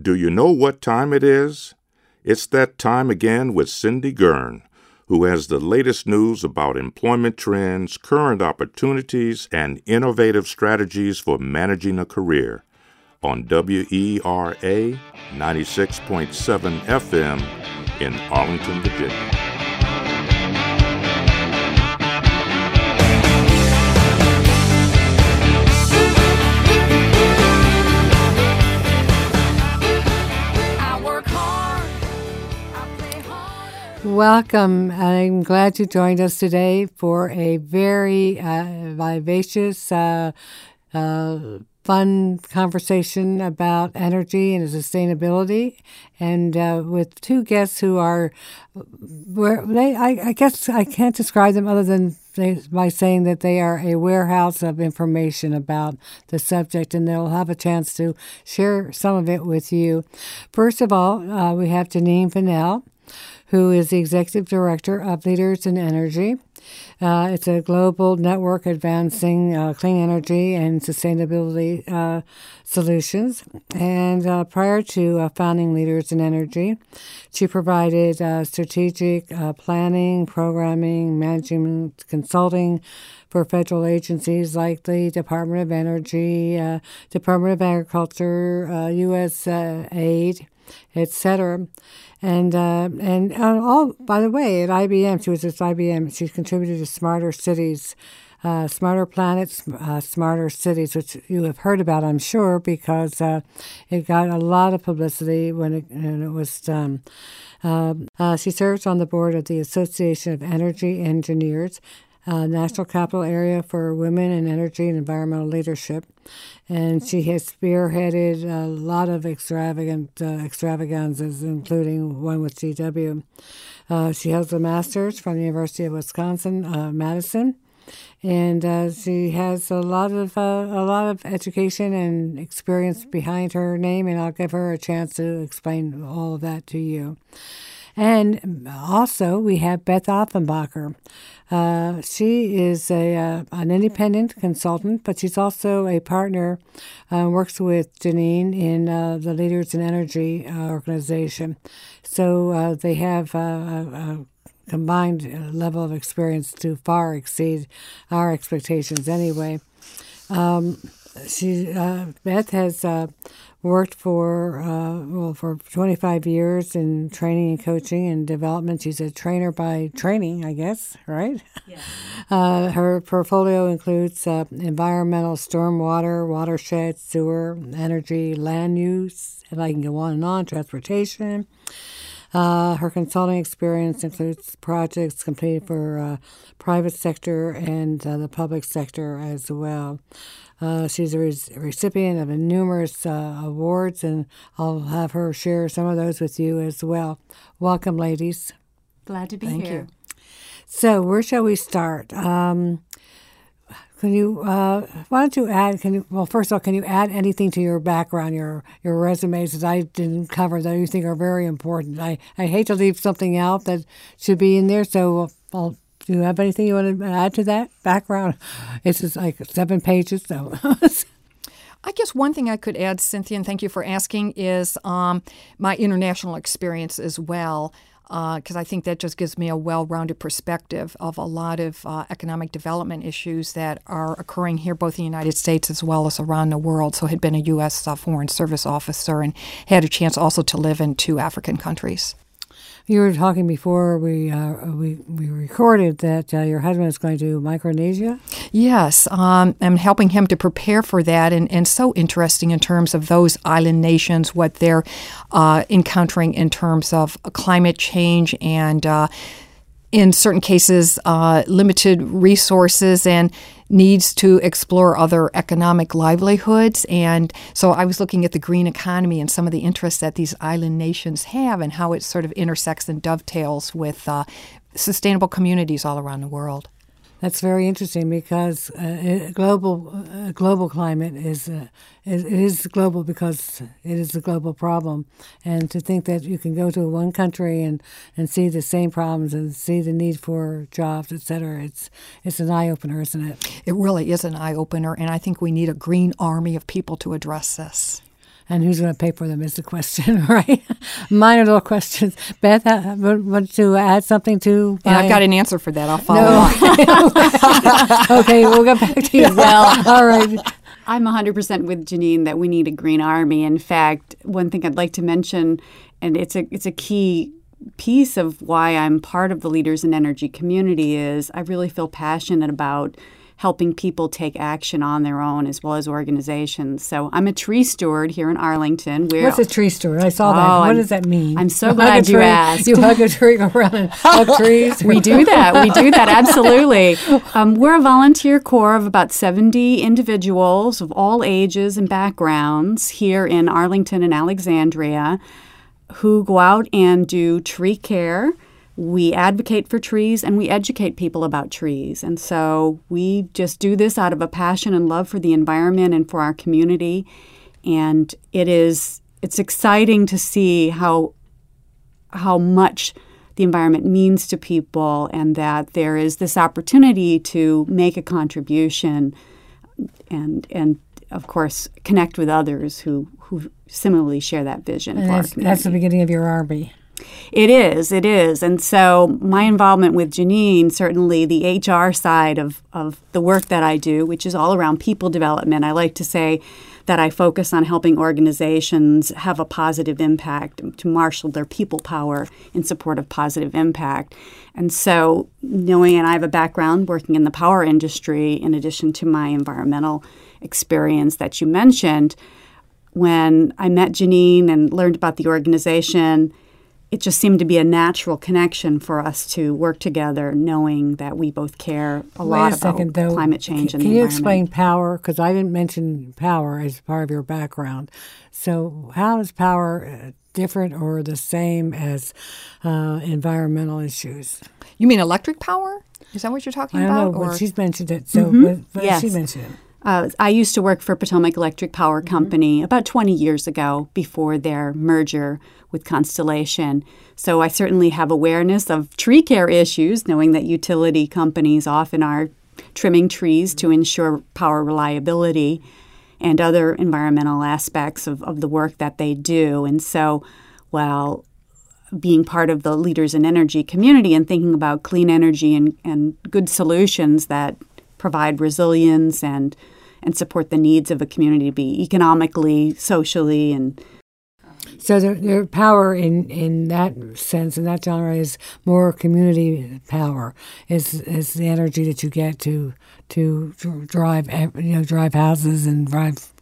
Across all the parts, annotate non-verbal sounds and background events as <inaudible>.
Do you know what time it is? It's that time again with Cindy Gurn, who has the latest news about employment trends, current opportunities, and innovative strategies for managing a career on WERA 96.7 FM in Arlington, Virginia. Welcome. I'm glad you joined us today for a very uh, vivacious, uh, uh, fun conversation about energy and sustainability, and uh, with two guests who are, where they, I, I, guess I can't describe them other than by saying that they are a warehouse of information about the subject, and they'll have a chance to share some of it with you. First of all, uh, we have Janine Finnell who is the executive director of Leaders in Energy. Uh, it's a global network advancing uh, clean energy and sustainability uh, solutions. And uh, prior to uh, founding Leaders in Energy, she provided uh, strategic planning, programming, management, consulting for federal agencies like the Department of Energy, Department of Agriculture, U.S. Aid, etc. And uh, and uh, all by the way, at IBM, she was at IBM. She's contributed to Smarter Cities, uh, Smarter Planets, uh, Smarter Cities, which you have heard about, I'm sure, because uh, it got a lot of publicity when it, when it was done. Um, uh, she serves on the board of the Association of Energy Engineers, uh, National Capital Area for Women in Energy and Environmental Leadership. And she has spearheaded a lot of extravagant uh, extravaganzas, including one with GW. Uh, she has a master's from the University of Wisconsin uh, Madison, and uh, she has a lot of uh, a lot of education and experience behind her name. And I'll give her a chance to explain all of that to you. And also, we have Beth Offenbacker. Uh, she is a uh, an independent consultant, but she's also a partner. Uh, works with Janine in uh, the Leaders in Energy uh, organization. So uh, they have a, a combined level of experience to far exceed our expectations. Anyway, um, she Beth has worked for uh, well for 25 years in training and coaching and development. She's a trainer by training, I guess, right? Yeah. <laughs> Uh, her portfolio includes uh, environmental, stormwater, watershed, sewer, energy, land use, and I can go on and on, transportation. Uh, her consulting experience includes projects completed for uh, private sector and uh, the public sector as well. Uh, she's a, re- recipient of numerous uh, awards, and I'll have her share some of those with you as well. Welcome, ladies. Glad to be Thank here. You. So, where shall we start? Um, can you? Uh, why don't you add? Can you? Well, first of all, can you add anything to your background, your your resumes that I didn't cover that you think are very important? I I hate to leave something out that should be in there, so I'll do you have anything you want to add to that background? It's just like seven pages, so. <laughs> I guess one thing I could add, Cynthia, and thank you for asking, is um, my international experience as well, because uh, I think that just gives me a well rounded perspective of a lot of uh, economic development issues that are occurring here, both in the United States as well as around the world. So, I had been a U.S. Uh, Foreign Service officer and had a chance also to live in two African countries. You were talking before we uh, we we recorded that uh, your husband is going to Micronesia. Yes, um, I'm helping him to prepare for that, and, and so interesting in terms of those island nations, what they're uh, encountering in terms of climate change and uh, in certain cases, uh, limited resources and needs to explore other economic livelihoods. And so I was looking at the green economy and some of the interests that these island nations have and how it sort of intersects and dovetails with uh, sustainable communities all around the world. That's very interesting because uh, global uh, global climate is, uh, it is global because it is a global problem, and to think that you can go to one country and, and see the same problems and see the need for jobs, et cetera, it's it's an eye opener, isn't it? It really is an eye opener, and I think we need a green army of people to address this. And who's going to pay for them is the question, <laughs> right? Minor little questions. Beth, uh, want to add something to? Yeah, I've got an answer for that. I'll follow no. <laughs> okay, we'll get back to you. Well, all right. I'm 100% with Janine that we need a green army. In fact, one thing I'd like to mention, and it's a it's a key piece of why I'm part of the Leaders in Energy community is I really feel passionate about helping people take action on their own as well as organizations. So I'm a tree steward here in Arlington. We're, What's a tree steward? I saw that. Oh, what I'm, does that mean? I'm so glad you asked. You hug a tree around <laughs> and hug trees. we do that. We do that absolutely. Um, we're a volunteer corps of about 70 individuals of all ages and backgrounds here in Arlington and Alexandria who go out and do tree care we advocate for trees and we educate people about trees. And so we just do this out of a passion and love for the environment and for our community. And it is it's exciting to see how how much the environment means to people and that there is this opportunity to make a contribution and and of course connect with others who who similarly share that vision and that's, that's the beginning of your army it is, it is. And so my involvement with Janine, certainly the HR side of, of the work that I do, which is all around people development, I like to say that I focus on helping organizations have a positive impact to marshal their people power in support of positive impact. And so, knowing, and I have a background working in the power industry in addition to my environmental experience that you mentioned, when I met Janine and learned about the organization, it just seemed to be a natural connection for us to work together, knowing that we both care a Wait lot a second, about though. climate change can, and can you explain power? Because I didn't mention power as part of your background. So, how is power uh, different or the same as uh, environmental issues? You mean electric power? Is that what you're talking I don't about? know, but she's mentioned it. So, mm-hmm. but, but yes. she mentioned it. Uh, I used to work for Potomac Electric Power mm-hmm. Company mm-hmm. about 20 years ago before their merger with Constellation. So I certainly have awareness of tree care issues, knowing that utility companies often are trimming trees to ensure power reliability and other environmental aspects of, of the work that they do. And so while being part of the leaders in energy community and thinking about clean energy and, and good solutions that provide resilience and and support the needs of a community to be economically, socially, and so their, their power in, in that sense, in that genre, is more community power. Is is the energy that you get to to drive you know drive houses and drive.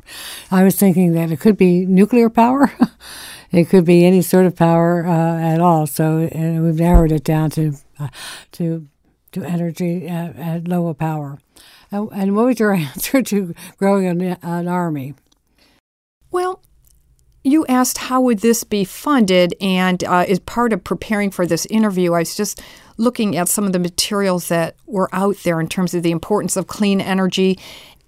I was thinking that it could be nuclear power. <laughs> it could be any sort of power uh, at all. So we've narrowed it down to uh, to to energy at, at lower power. And what was your <laughs> answer to growing an, an army? Well, you asked how would this be funded, and uh, as part of preparing for this interview, I was just looking at some of the materials that were out there in terms of the importance of clean energy,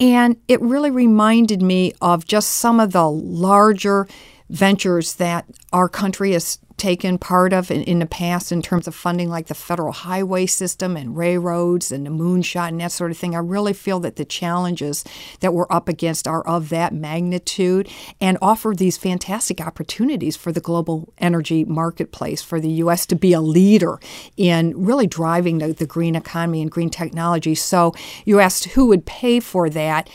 and it really reminded me of just some of the larger ventures that our country has taken part of in, in, the past in terms of funding like the federal highway system and railroads and the moonshot and that sort of thing. I really feel that the challenges that we're up against are of that magnitude and offer these fantastic opportunities for the global energy marketplace for the U.S. to be a leader in really driving the, the green economy and green technology. So you asked who would pay for that.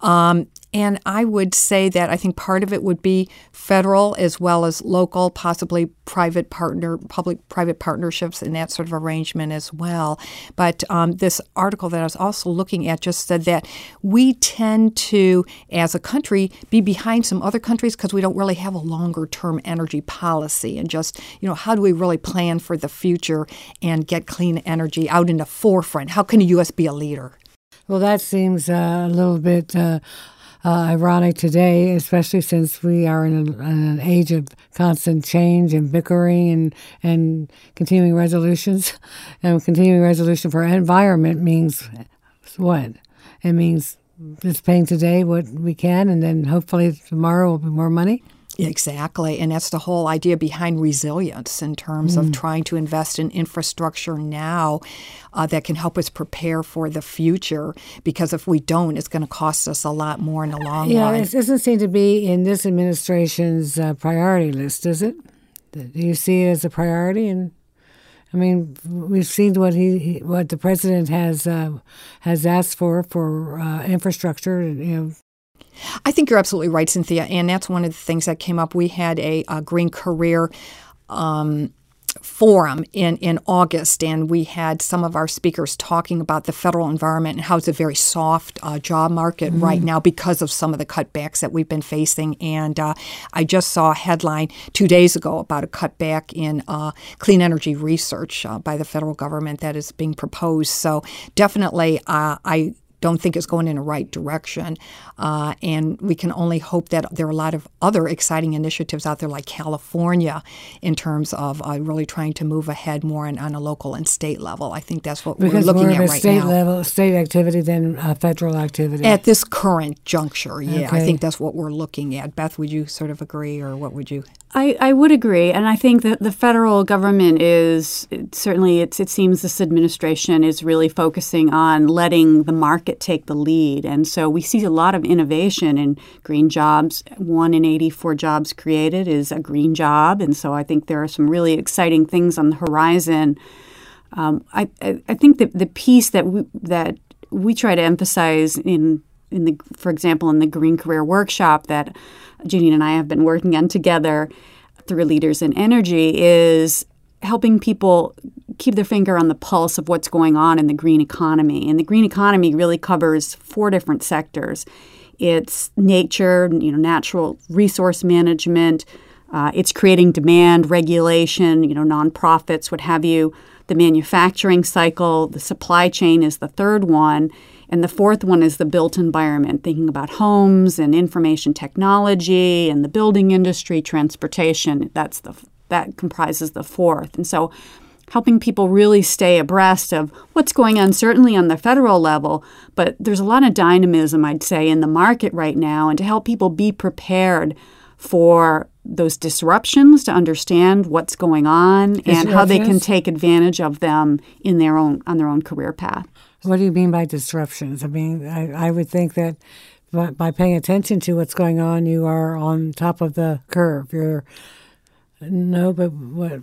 Um, and I would say that I think part of it would be federal as well as local, possibly private partner, public private partnerships and that sort of arrangement as well. But um, this article that I was also looking at just said that we tend to, as a country, be behind some other countries because we don't really have a longer term energy policy. And just, you know, how do we really plan for the future and get clean energy out in the forefront? How can the U.S. be a leader? Well, that seems uh, a little bit. Uh, uh, ironic today, especially since we are in, a, in, an age of constant change and bickering and, and continuing resolutions. <laughs> And continuing resolution for environment means what? It means just paying today what we can, and then hopefully tomorrow will be more money. Exactly. And that's the whole idea behind resilience in terms mm. of trying to invest in infrastructure now uh, that can help us prepare for the future. Because if we don't, it's going to cost us a lot more in the long yeah, run. Yeah, it doesn't seem to be in this administration's uh, priority list, does it? Do you see it as a priority? And I mean, we've seen what he, what the president has uh, has asked for for uh, infrastructure. You know, I think you're absolutely right, Cynthia, and that's one of the things that came up. We had a, a green career. Um, forum in, in August, and we had some of our speakers talking about the federal environment and how it's a very soft uh, job market mm right now because of some of the cutbacks that we've been facing. And uh, I just saw a headline two days ago about a cutback in uh, clean energy research uh, by the federal government that is being proposed. So definitely, uh, I don't think it's going in the right direction. Uh, and we can only hope that there are a lot of other exciting initiatives out there, like California, in terms of uh, really trying to move ahead more on, on, a local and state level. I think that's what because we're looking more at right now. state now. level, state activity than uh, federal activity. At this current juncture, yeah, okay. I think that's what we're looking at. Beth, would you sort of agree, or what would you? I, I would agree, and I think that the federal government is certainly it seems this administration is really focusing on letting the market take the lead, and so we see a lot of innovation in green jobs. One in 84 jobs created is a green job, and so I think there are some really exciting things on the horizon. Um, I, I, I think that the piece that we, that we try to emphasize in in the for example in the Green Career Workshop that Janine and I have been working on together through Leaders in Energy is helping people keep their finger on the pulse of what's going on in the green economy. And the green economy really covers four different sectors. It's nature, you know, natural resource management. Uh, it's creating demand, regulation, you know, nonprofits, what have you. The manufacturing cycle, the supply chain is the third one. And the fourth one is the built environment, thinking about homes and information technology and the building industry, transportation. That's the that comprises the fourth. And so helping people really stay abreast of what's going on, certainly on the federal level, but there's a lot of dynamism, I'd say, in the market right now, and to help people be prepared for those disruptions to understand what's going on and how they can take advantage of them in their own on their own career path. What do you mean by disruptions? I mean, I, I would think that by, paying attention to what's going on, you are on top of the curve. You're no, but what?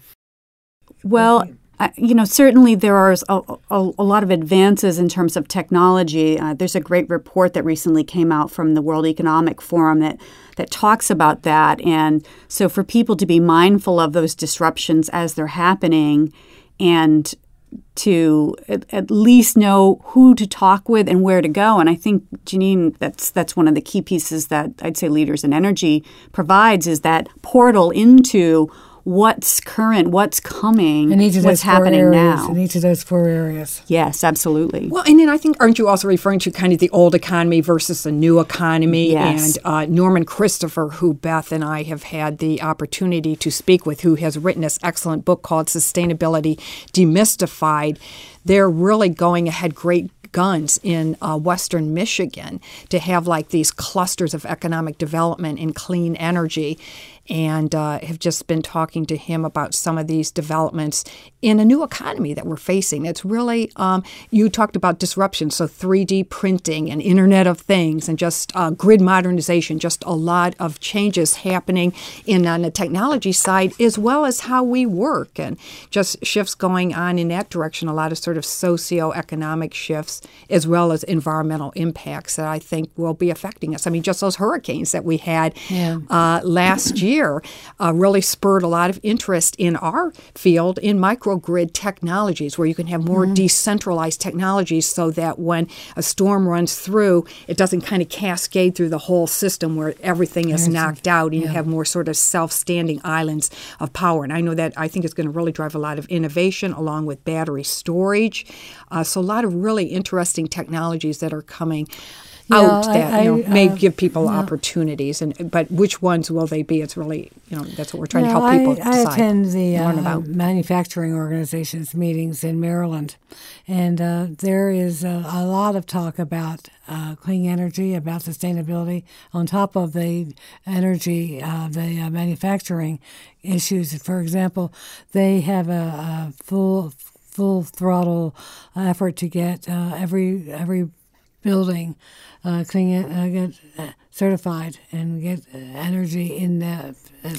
Well, you know, certainly there are a, a, a, lot of advances in terms of technology. Uh, there's a great report that recently came out from the World Economic Forum that that talks about that. And so, for people to be mindful of those disruptions as they're happening, and to at, at, least know who to talk with and where to go. And I think Janine, that's that's one of the key pieces that I'd say Leaders in Energy provides is that portal into what's current, what's coming, what's happening areas, now. In each of those four areas. Yes, absolutely. Well, and then I think, aren't you also referring to kind of the old economy versus the new economy? Yes. And uh, Norman Christopher, who Beth and I have had the opportunity to speak with, who has written this excellent book called Sustainability Demystified, they're really going ahead great guns in uh, western Michigan to have like these clusters of economic development in clean energy and uh, have just been talking to him about some of these developments in a new economy that we're facing. It's really, um, you talked about disruption, so 3D printing and Internet of Things and just uh, grid modernization, just a lot of changes happening in on the technology side as well as how we work and just shifts going on in that direction, a lot of sort of socio-economic shifts as well as environmental impacts that I think will be affecting us. I mean, just those hurricanes that we had yeah. uh, last year year uh, really spurred a lot of interest in our field in microgrid technologies, where you can have more mm-hmm. decentralized technologies so that when a storm runs through, it doesn't kind of cascade through the whole system where everything is knocked out and yeah. you have more sort of self standing islands of power. And I know that I think it's going to really drive a lot of innovation along with battery storage. Uh, so, a lot of really interesting technologies that are coming out I- that you know, I, may uh, give people opportunities, and but which ones will they be? It's really you know that's what we're trying to help people I, I decide. attend the learn uh, about. manufacturing organizations meetings in Maryland, and uh, there is a, a lot of talk about uh, clean energy, about sustainability, on top of the energy, uh, the uh, manufacturing issues. For example, they have a, a full full throttle effort to get uh, every every building uh, clean uh, get uh, certified and get uh, energy in the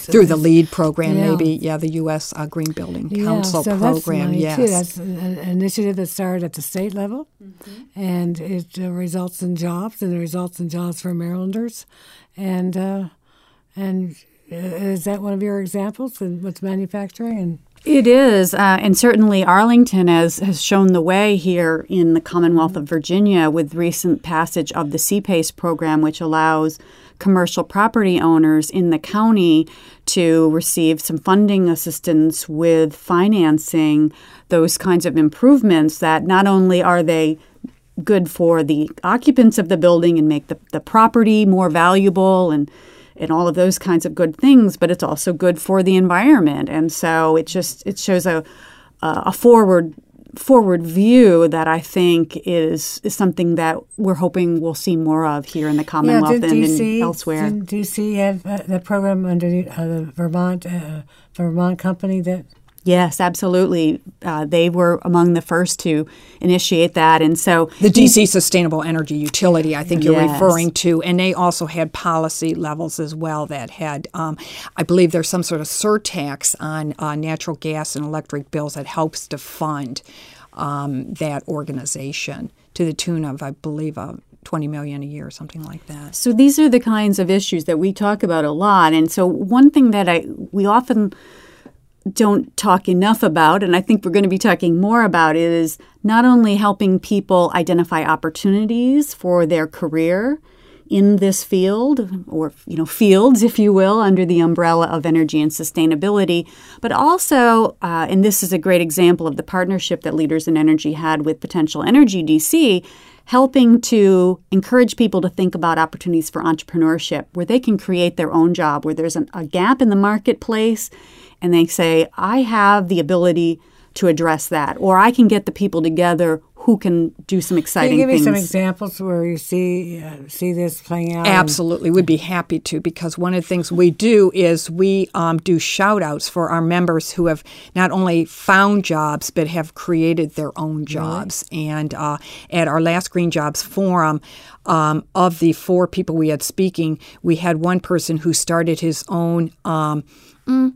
through the LEED program, Yeah. maybe yeah, the U.S. Uh, Green Building yeah, Council so program. money yes, too. That's an, an initiative that started at the state level, Mm-hmm. and it uh, results in jobs, and it results in jobs for Marylanders, and uh, and uh, is that one of your examples in- with manufacturing and It is, uh, and certainly Arlington has, has shown the way here in the Commonwealth of Virginia with recent passage of the CPACE program, which allows commercial property owners in the county to receive some funding assistance with financing those kinds of improvements that not only are they good for the occupants of the building and make the, the property more valuable and and all of those kinds of good things, but it's also good for the environment. And so it just it shows a a forward forward view that I think is is something that we're hoping we'll see more of here in the Commonwealth did and, DC, and elsewhere. Did DC have uh, the program under uh, the Vermont uh, Vermont company that Yes, absolutely. Uh, they were among the first to initiate that, and so the DC Sustainable Energy Utility, I think you're Yes. referring to, and they also had policy levels as well that had, um, I believe, there's some sort of surtax on uh, natural gas and electric bills that helps to fund um, that organization to the tune of, I believe, uh, 20 million a year, or something like that. So these are the kinds of issues that we talk about a lot. And so one thing that I we often don't talk enough about, and I think we're going to be talking more about, is not only helping people identify opportunities for their career in this field, or you know fields, if you will, under the umbrella of energy and sustainability, but also, uh, and this is a great example of the partnership that Leaders in Energy had with Potential Energy DC, helping to encourage people to think about opportunities for entrepreneurship where they can create their own job, where there's an, a gap in the marketplace, and they say, I have the ability to address that, or I can get the people together who can do some exciting things. Can exciting you give me some examples where you see uh, see this playing out? and- Absolutely, we'd be happy to because one of the things we do is we um, do shout outs for our members who have not only found jobs but have created their own jobs. And uh, at our last Green Jobs Forum, um, of the four people we had speaking, we had one person who started his own. Um, mm,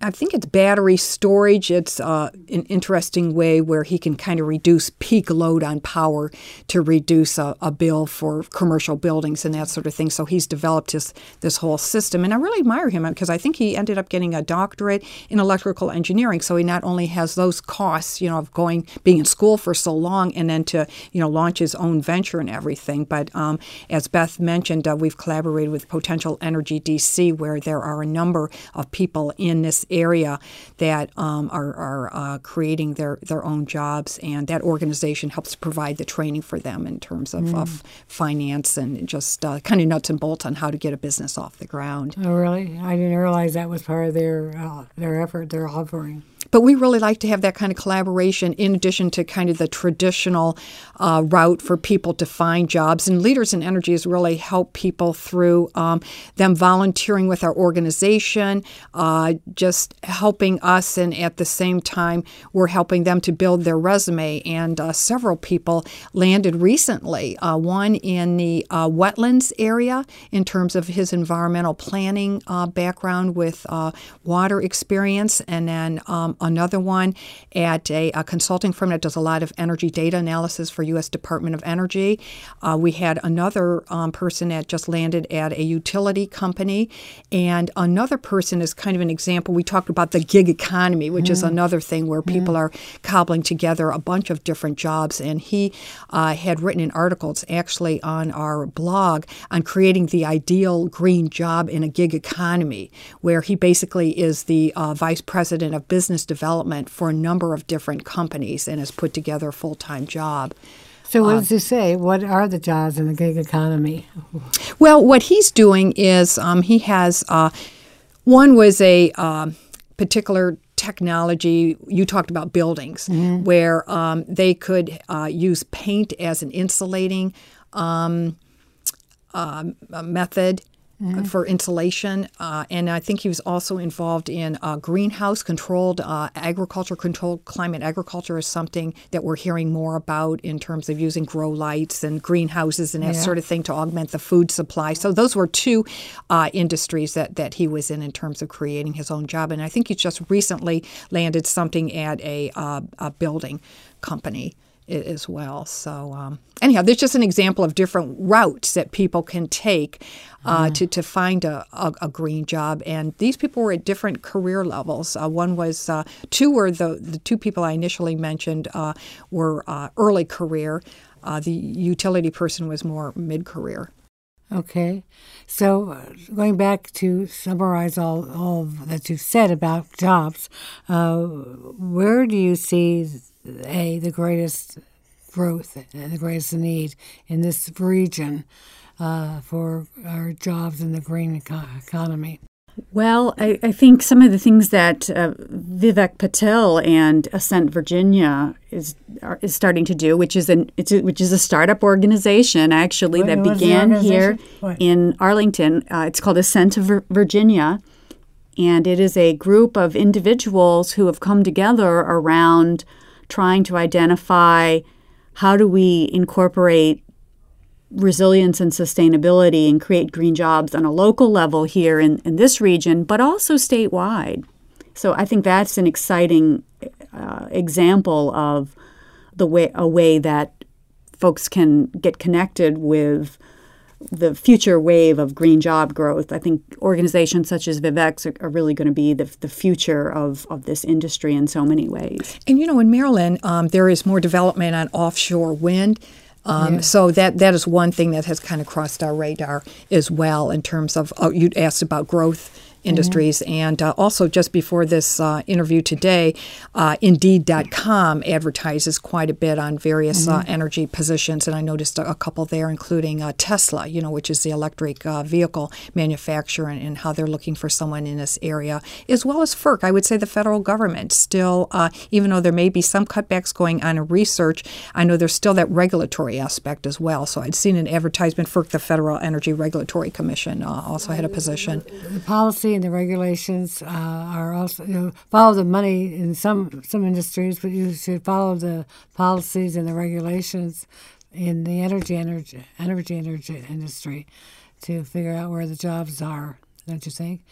I think it's battery storage. It's uh, an interesting way where he can kind of reduce peak load on power to reduce a, a bill for commercial buildings and that sort of thing. So he's developed this this whole system, and I really admire him because I think he ended up getting a doctorate in electrical engineering. So he not only has those costs, you know, of going being in school for so long, and then to you know launch his own venture and everything. But um, as Beth mentioned, uh, we've collaborated with Potential Energy DC, where there are a number of people in this area that um, are, are uh, creating their, their own jobs, and that organization helps provide the training for them in terms of, of finance and just uh, kind of nuts and bolts on how to get a business off the ground. Oh, really? I didn't realize that was part of their uh, their effort, their offering. But we really like to have that kind of collaboration in addition to kind of the traditional uh, route for people to find jobs. And Leaders in Energy has really helped people through um, them volunteering with our organization, uh, just helping us, and at the same time, we're helping them to build their resume. And uh, several people landed recently, uh, one in the uh, wetlands area in terms of his environmental planning uh, background with water experience, and then um, another one at a, a consulting firm that does a lot of energy data analysis for U.S. Department of Energy. Uh, we had another um, person that just landed at a utility company, and another person is kind of an example. We talked about the gig economy, which is another thing where people are cobbling together a bunch of different jobs, and he uh, had written an article. It's actually on our blog on creating the ideal green job in a gig economy, where he basically is the uh, vice president of business development for a number of different companies and has put together a full time job. So, what does he say? What are the jobs in the gig economy? Well, what he's doing is um, he has uh, one was a uh, particular technology. You talked about buildings mm-hmm. where um, they could uh, use paint as an insulating um, uh, method mm-hmm. for insulation. Uh, and I think he was also involved in uh, greenhouse controlled uh, agriculture, controlled climate agriculture is something that we're hearing more about in terms of using grow lights and greenhouses and that yeah. sort of thing to augment the food supply. So those were two uh, industries that, that he was in in terms of creating his own job. And I think he just recently landed something at a, uh, a building company as well. So um, anyhow, there's just an example of different routes that people can take uh, mm. to to find a, a, a, green job. And these people were at different career levels. Uh, one was uh, two were the the two people I initially mentioned uh, were uh, early career. Uh, the utility person was more mid career. Okay. So, going back to summarize all, all that you've said about jobs, where do you see a the greatest growth and the greatest need in this region uh, for our jobs in the green eco- economy? Well, I, I, think some of the things that uh, Vivek Patel and Ascent Virginia is are, is starting to do, which is an it's a, which is a startup organization actually what, that began here what? in Arlington. Uh, it's called Ascent Virginia, and it is a group of individuals who have come together around trying to identify how do we incorporate resilience and sustainability and create green jobs on a local level here in, in this region, but also statewide. So I think that's an exciting uh, example of the way a way that folks can get connected with the future wave of green job growth. I think organizations such as Vivek's are, are really going to be the, the future of, of this industry in so many ways. And you know, in Maryland, um, there is more development on offshore wind. Um, yeah. So that that is one thing that has kind of crossed our radar as well in terms of oh, you asked about growth industries. Mm-hmm. And uh, also, just before this uh, interview today, uh, Indeed.com advertises quite a bit on various uh, mm-hmm. energy positions. And I noticed a, a couple there, including uh, Tesla, you know, which is the electric uh, vehicle manufacturer, and, and, how they're looking for someone in this area, as well as FERC. I would say the federal government still, even though there may be some cutbacks going on in research, I know there's still that regulatory aspect as well. So I'd seen an advertisement, for the Federal Energy Regulatory Commission, also had a position. The policy and the regulations uh, are also you know, follow the money in some some industries, but you should follow the policies and the regulations in the energy energy energy energy industry to figure out where the jobs are. Don't you think?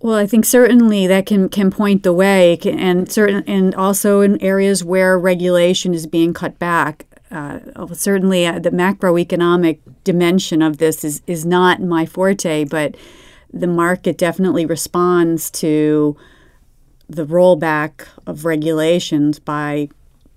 Well, I think certainly that can, can point the way, and certain and also in areas where regulation is being cut back. Uh, certainly, uh, the macroeconomic dimension of this is is not my forte, but the market definitely responds to the rollback of regulations by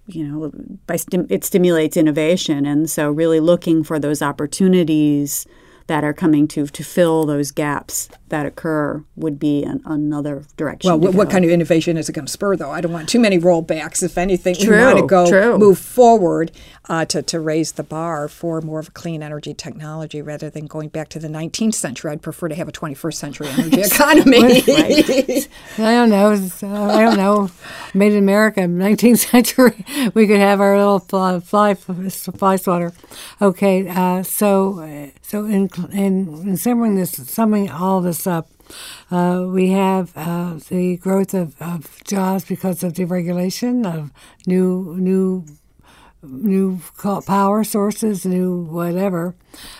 you know by stim- it stimulates innovation and so really looking for those opportunities that are coming to to fill those gaps that occur would be an, another direction. Well, what, what, kind of innovation is it going to spur, though? I don't want too many rollbacks. If anything, true, we want to go true. move forward uh, to to raise the bar for more of a clean energy technology rather than going back to the 19th century. I'd prefer to have a 21st century <laughs> energy economy. <laughs> I don't know. I don't know. Made in America, 19th <laughs> century. We could have our little fly fly, fly swatter. Okay, uh, so so in in, in summing this, summing all this up, uh, we have uh, the growth of, of jobs because of deregulation of new new new power sources, new whatever.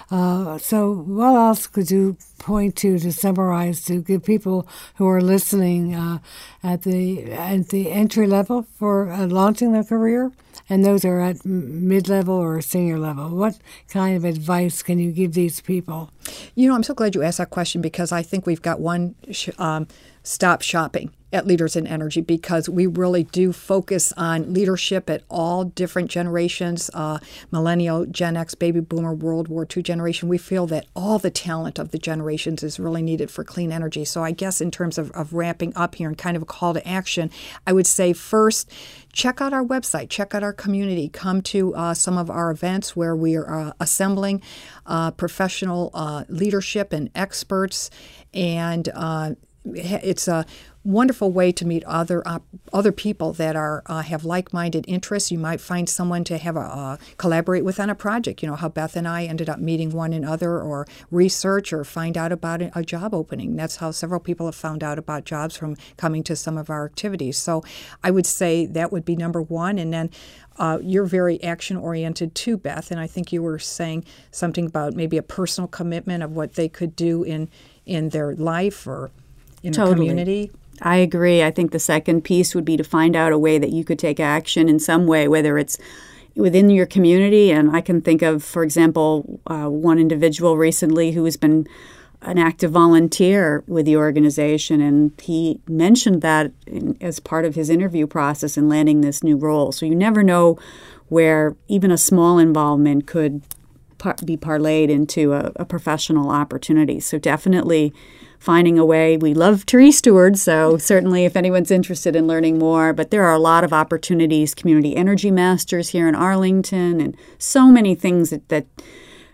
Uh, so, what else could you point to to summarize to give people who are listening uh, at the at the entry level for uh, launching their career, and those are at mid level or senior level? What kind of advice can you give these people? You know, I'm so glad you asked that question because I think we've got one. Um, stop shopping at Leaders in Energy because we really do focus on leadership at all different generations uh, millennial, Gen X, baby boomer, World War II generation. We feel that all the talent of the generations is really needed for clean energy. So, I guess in terms of, of ramping up here and kind of a call to action, I would say first, check out our website, check out our community, come to uh, some of our events where we are uh, assembling uh, professional uh, leadership and experts. And uh, it's a wonderful way to meet other uh, other people that are uh, have like-minded interests. You might find someone to have a uh, collaborate with on a project. You know how Beth and I ended up meeting one another, or research, or find out about a job opening. That's how several people have found out about jobs from coming to some of our activities. So I would say that would be number one, and then. Uh, you're very action oriented too, Beth, and I think you were saying something about maybe a personal commitment of what they could do in in their life or in totally. the community. I agree. I think the second piece would be to find out a way that you could take action in some way, whether it's within your community. And I can think of, for example, uh, one individual recently who has been an active volunteer with the organization, and he mentioned that in, as part of his interview process in landing this new role. So you never know where even a small involvement could par- be parlayed into a, a professional opportunity. So definitely finding a way. We love tree stewards, so certainly if anyone's interested in learning more, but there are a lot of opportunities, community energy masters here in Arlington, and so many things that, that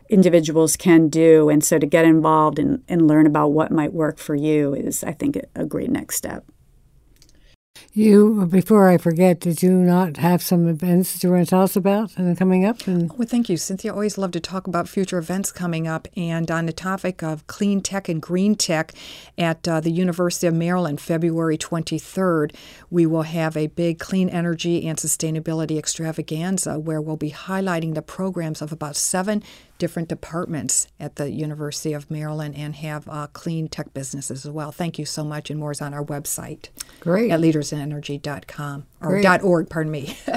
individuals can do. And so to get involved and, and learn about what might work for you is, I think, a great next step. You, before I forget, did you not have some events that you want to tell us about and coming up? And well, thank you, Cynthia. Always love to talk about future events coming up. And on the topic of clean tech and green tech at uh, the University of Maryland, February 23rd, we will have a big clean energy and sustainability extravaganza where we'll be highlighting the programs of about seven different departments at the University of Maryland and have uh, clean tech businesses as well. Thank you so much, and more is on our website. Great. At leadersinenergy.com or Great. dot .org, pardon me. <laughs>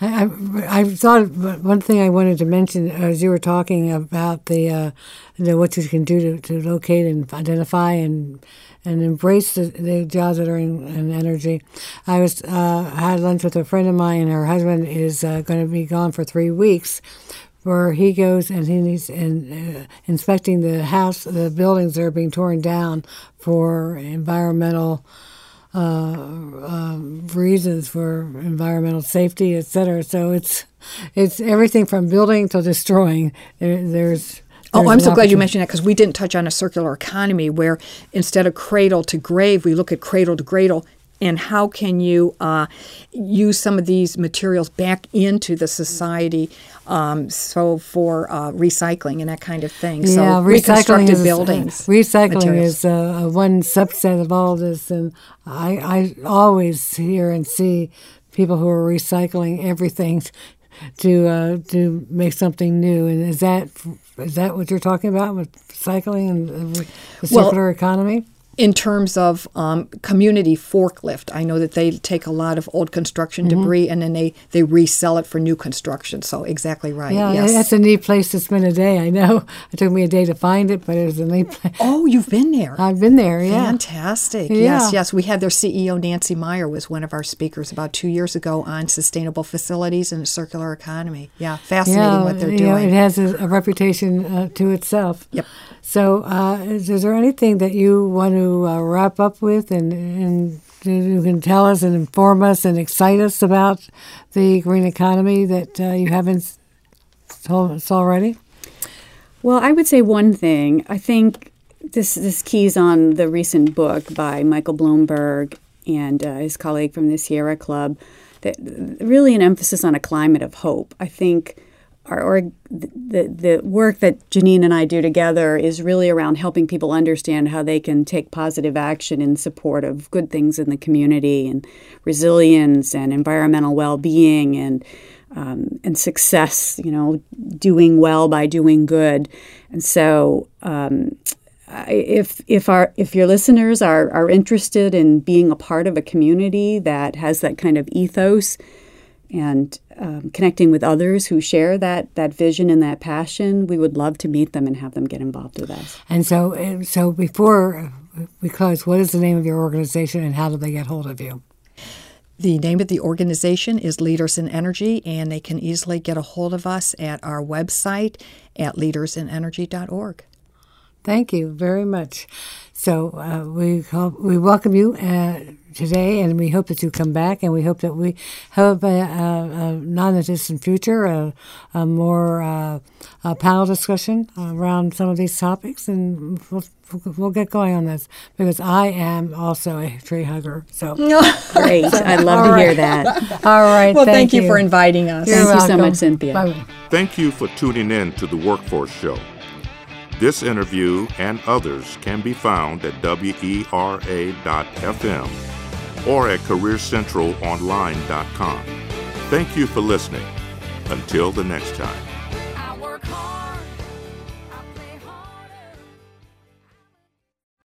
I, I, I, thought one thing I wanted to mention as you were talking about the, uh, the what you can do to, to locate and identify and and embrace the, the jobs that are in, in energy. I was uh, had lunch with a friend of mine. And her husband is uh, going to be gone for three weeks, where he goes and he's uh, inspecting the house, the buildings that are being torn down for environmental uh, uh, reasons, for environmental safety, et cetera. So it's it's everything from building to destroying. There, there's Oh, I'm so glad you mentioned that because we didn't touch on a circular economy where instead of cradle to grave, we look at cradle to cradle and how can you uh, use some of these materials back into the society um, so for uh, recycling and that kind of thing yeah, so recycling is, buildings recycling materials. is uh, one subset of all this and I, I always hear and see people who are recycling everything <laughs> to uh, to make something new. And is that is that what you're talking about with cycling and the circular well, economy? In terms of um, community forklift, I know that they take a lot of old construction mm-hmm. debris and then they, they resell it for new construction. So exactly right. Yeah, yes. that's a neat place to spend a day. I know <laughs> it took me a day to find it, but it was a neat place. Oh, you've been there. I've been there. Yeah, fantastic. Yeah. Yes, yes. We had their CEO Nancy Meyer was one of our speakers about two years ago on sustainable facilities and a circular economy. Yeah, fascinating yeah, what they're doing. Know, it has a, a reputation uh, to itself. Yep. So, uh, is, is, there anything that you want to uh, wrap up with and, and you can tell us and inform us and excite us about the green economy that uh, you haven't told us already? Well, I would say one thing. I think this this keys on the recent book by Michael Bloomberg and uh, his colleague from the Sierra Club. That really an emphasis on a climate of hope. I think our, or the, the work that Janine and I do together is really around helping people understand how they can take positive action in support of good things in the community and resilience and environmental well-being and um, and success. You know, doing well by doing good, and so. Um, if if our if your listeners are are interested in being a part of a community that has that kind of ethos, and um, connecting with others who share that that vision and that passion, we would love to meet them and have them get involved with us. And so, so before we close, what is the name of your organization and how do they get hold of you? The name of the organization is Leaders in Energy, and they can easily get a hold of us at our website at leadersinenergy.org. Thank you very much. So uh, we hope, we welcome you uh, today, and we hope that you come back, and we hope that we have a, a, a non-distant future, a, a more uh, a panel discussion around some of these topics, and we'll, we'll get going on this because I am also a tree hugger. So <laughs> great! I'd love to right. hear that. <laughs> All right. Well, thank, thank you. for inviting us. You're thank welcome. you so much, Cynthia. Bye. Thank you for tuning in to the Workforce Show. This interview and others can be found at wera.fm or at careercentralonline.com. Thank you for listening. Until the next time.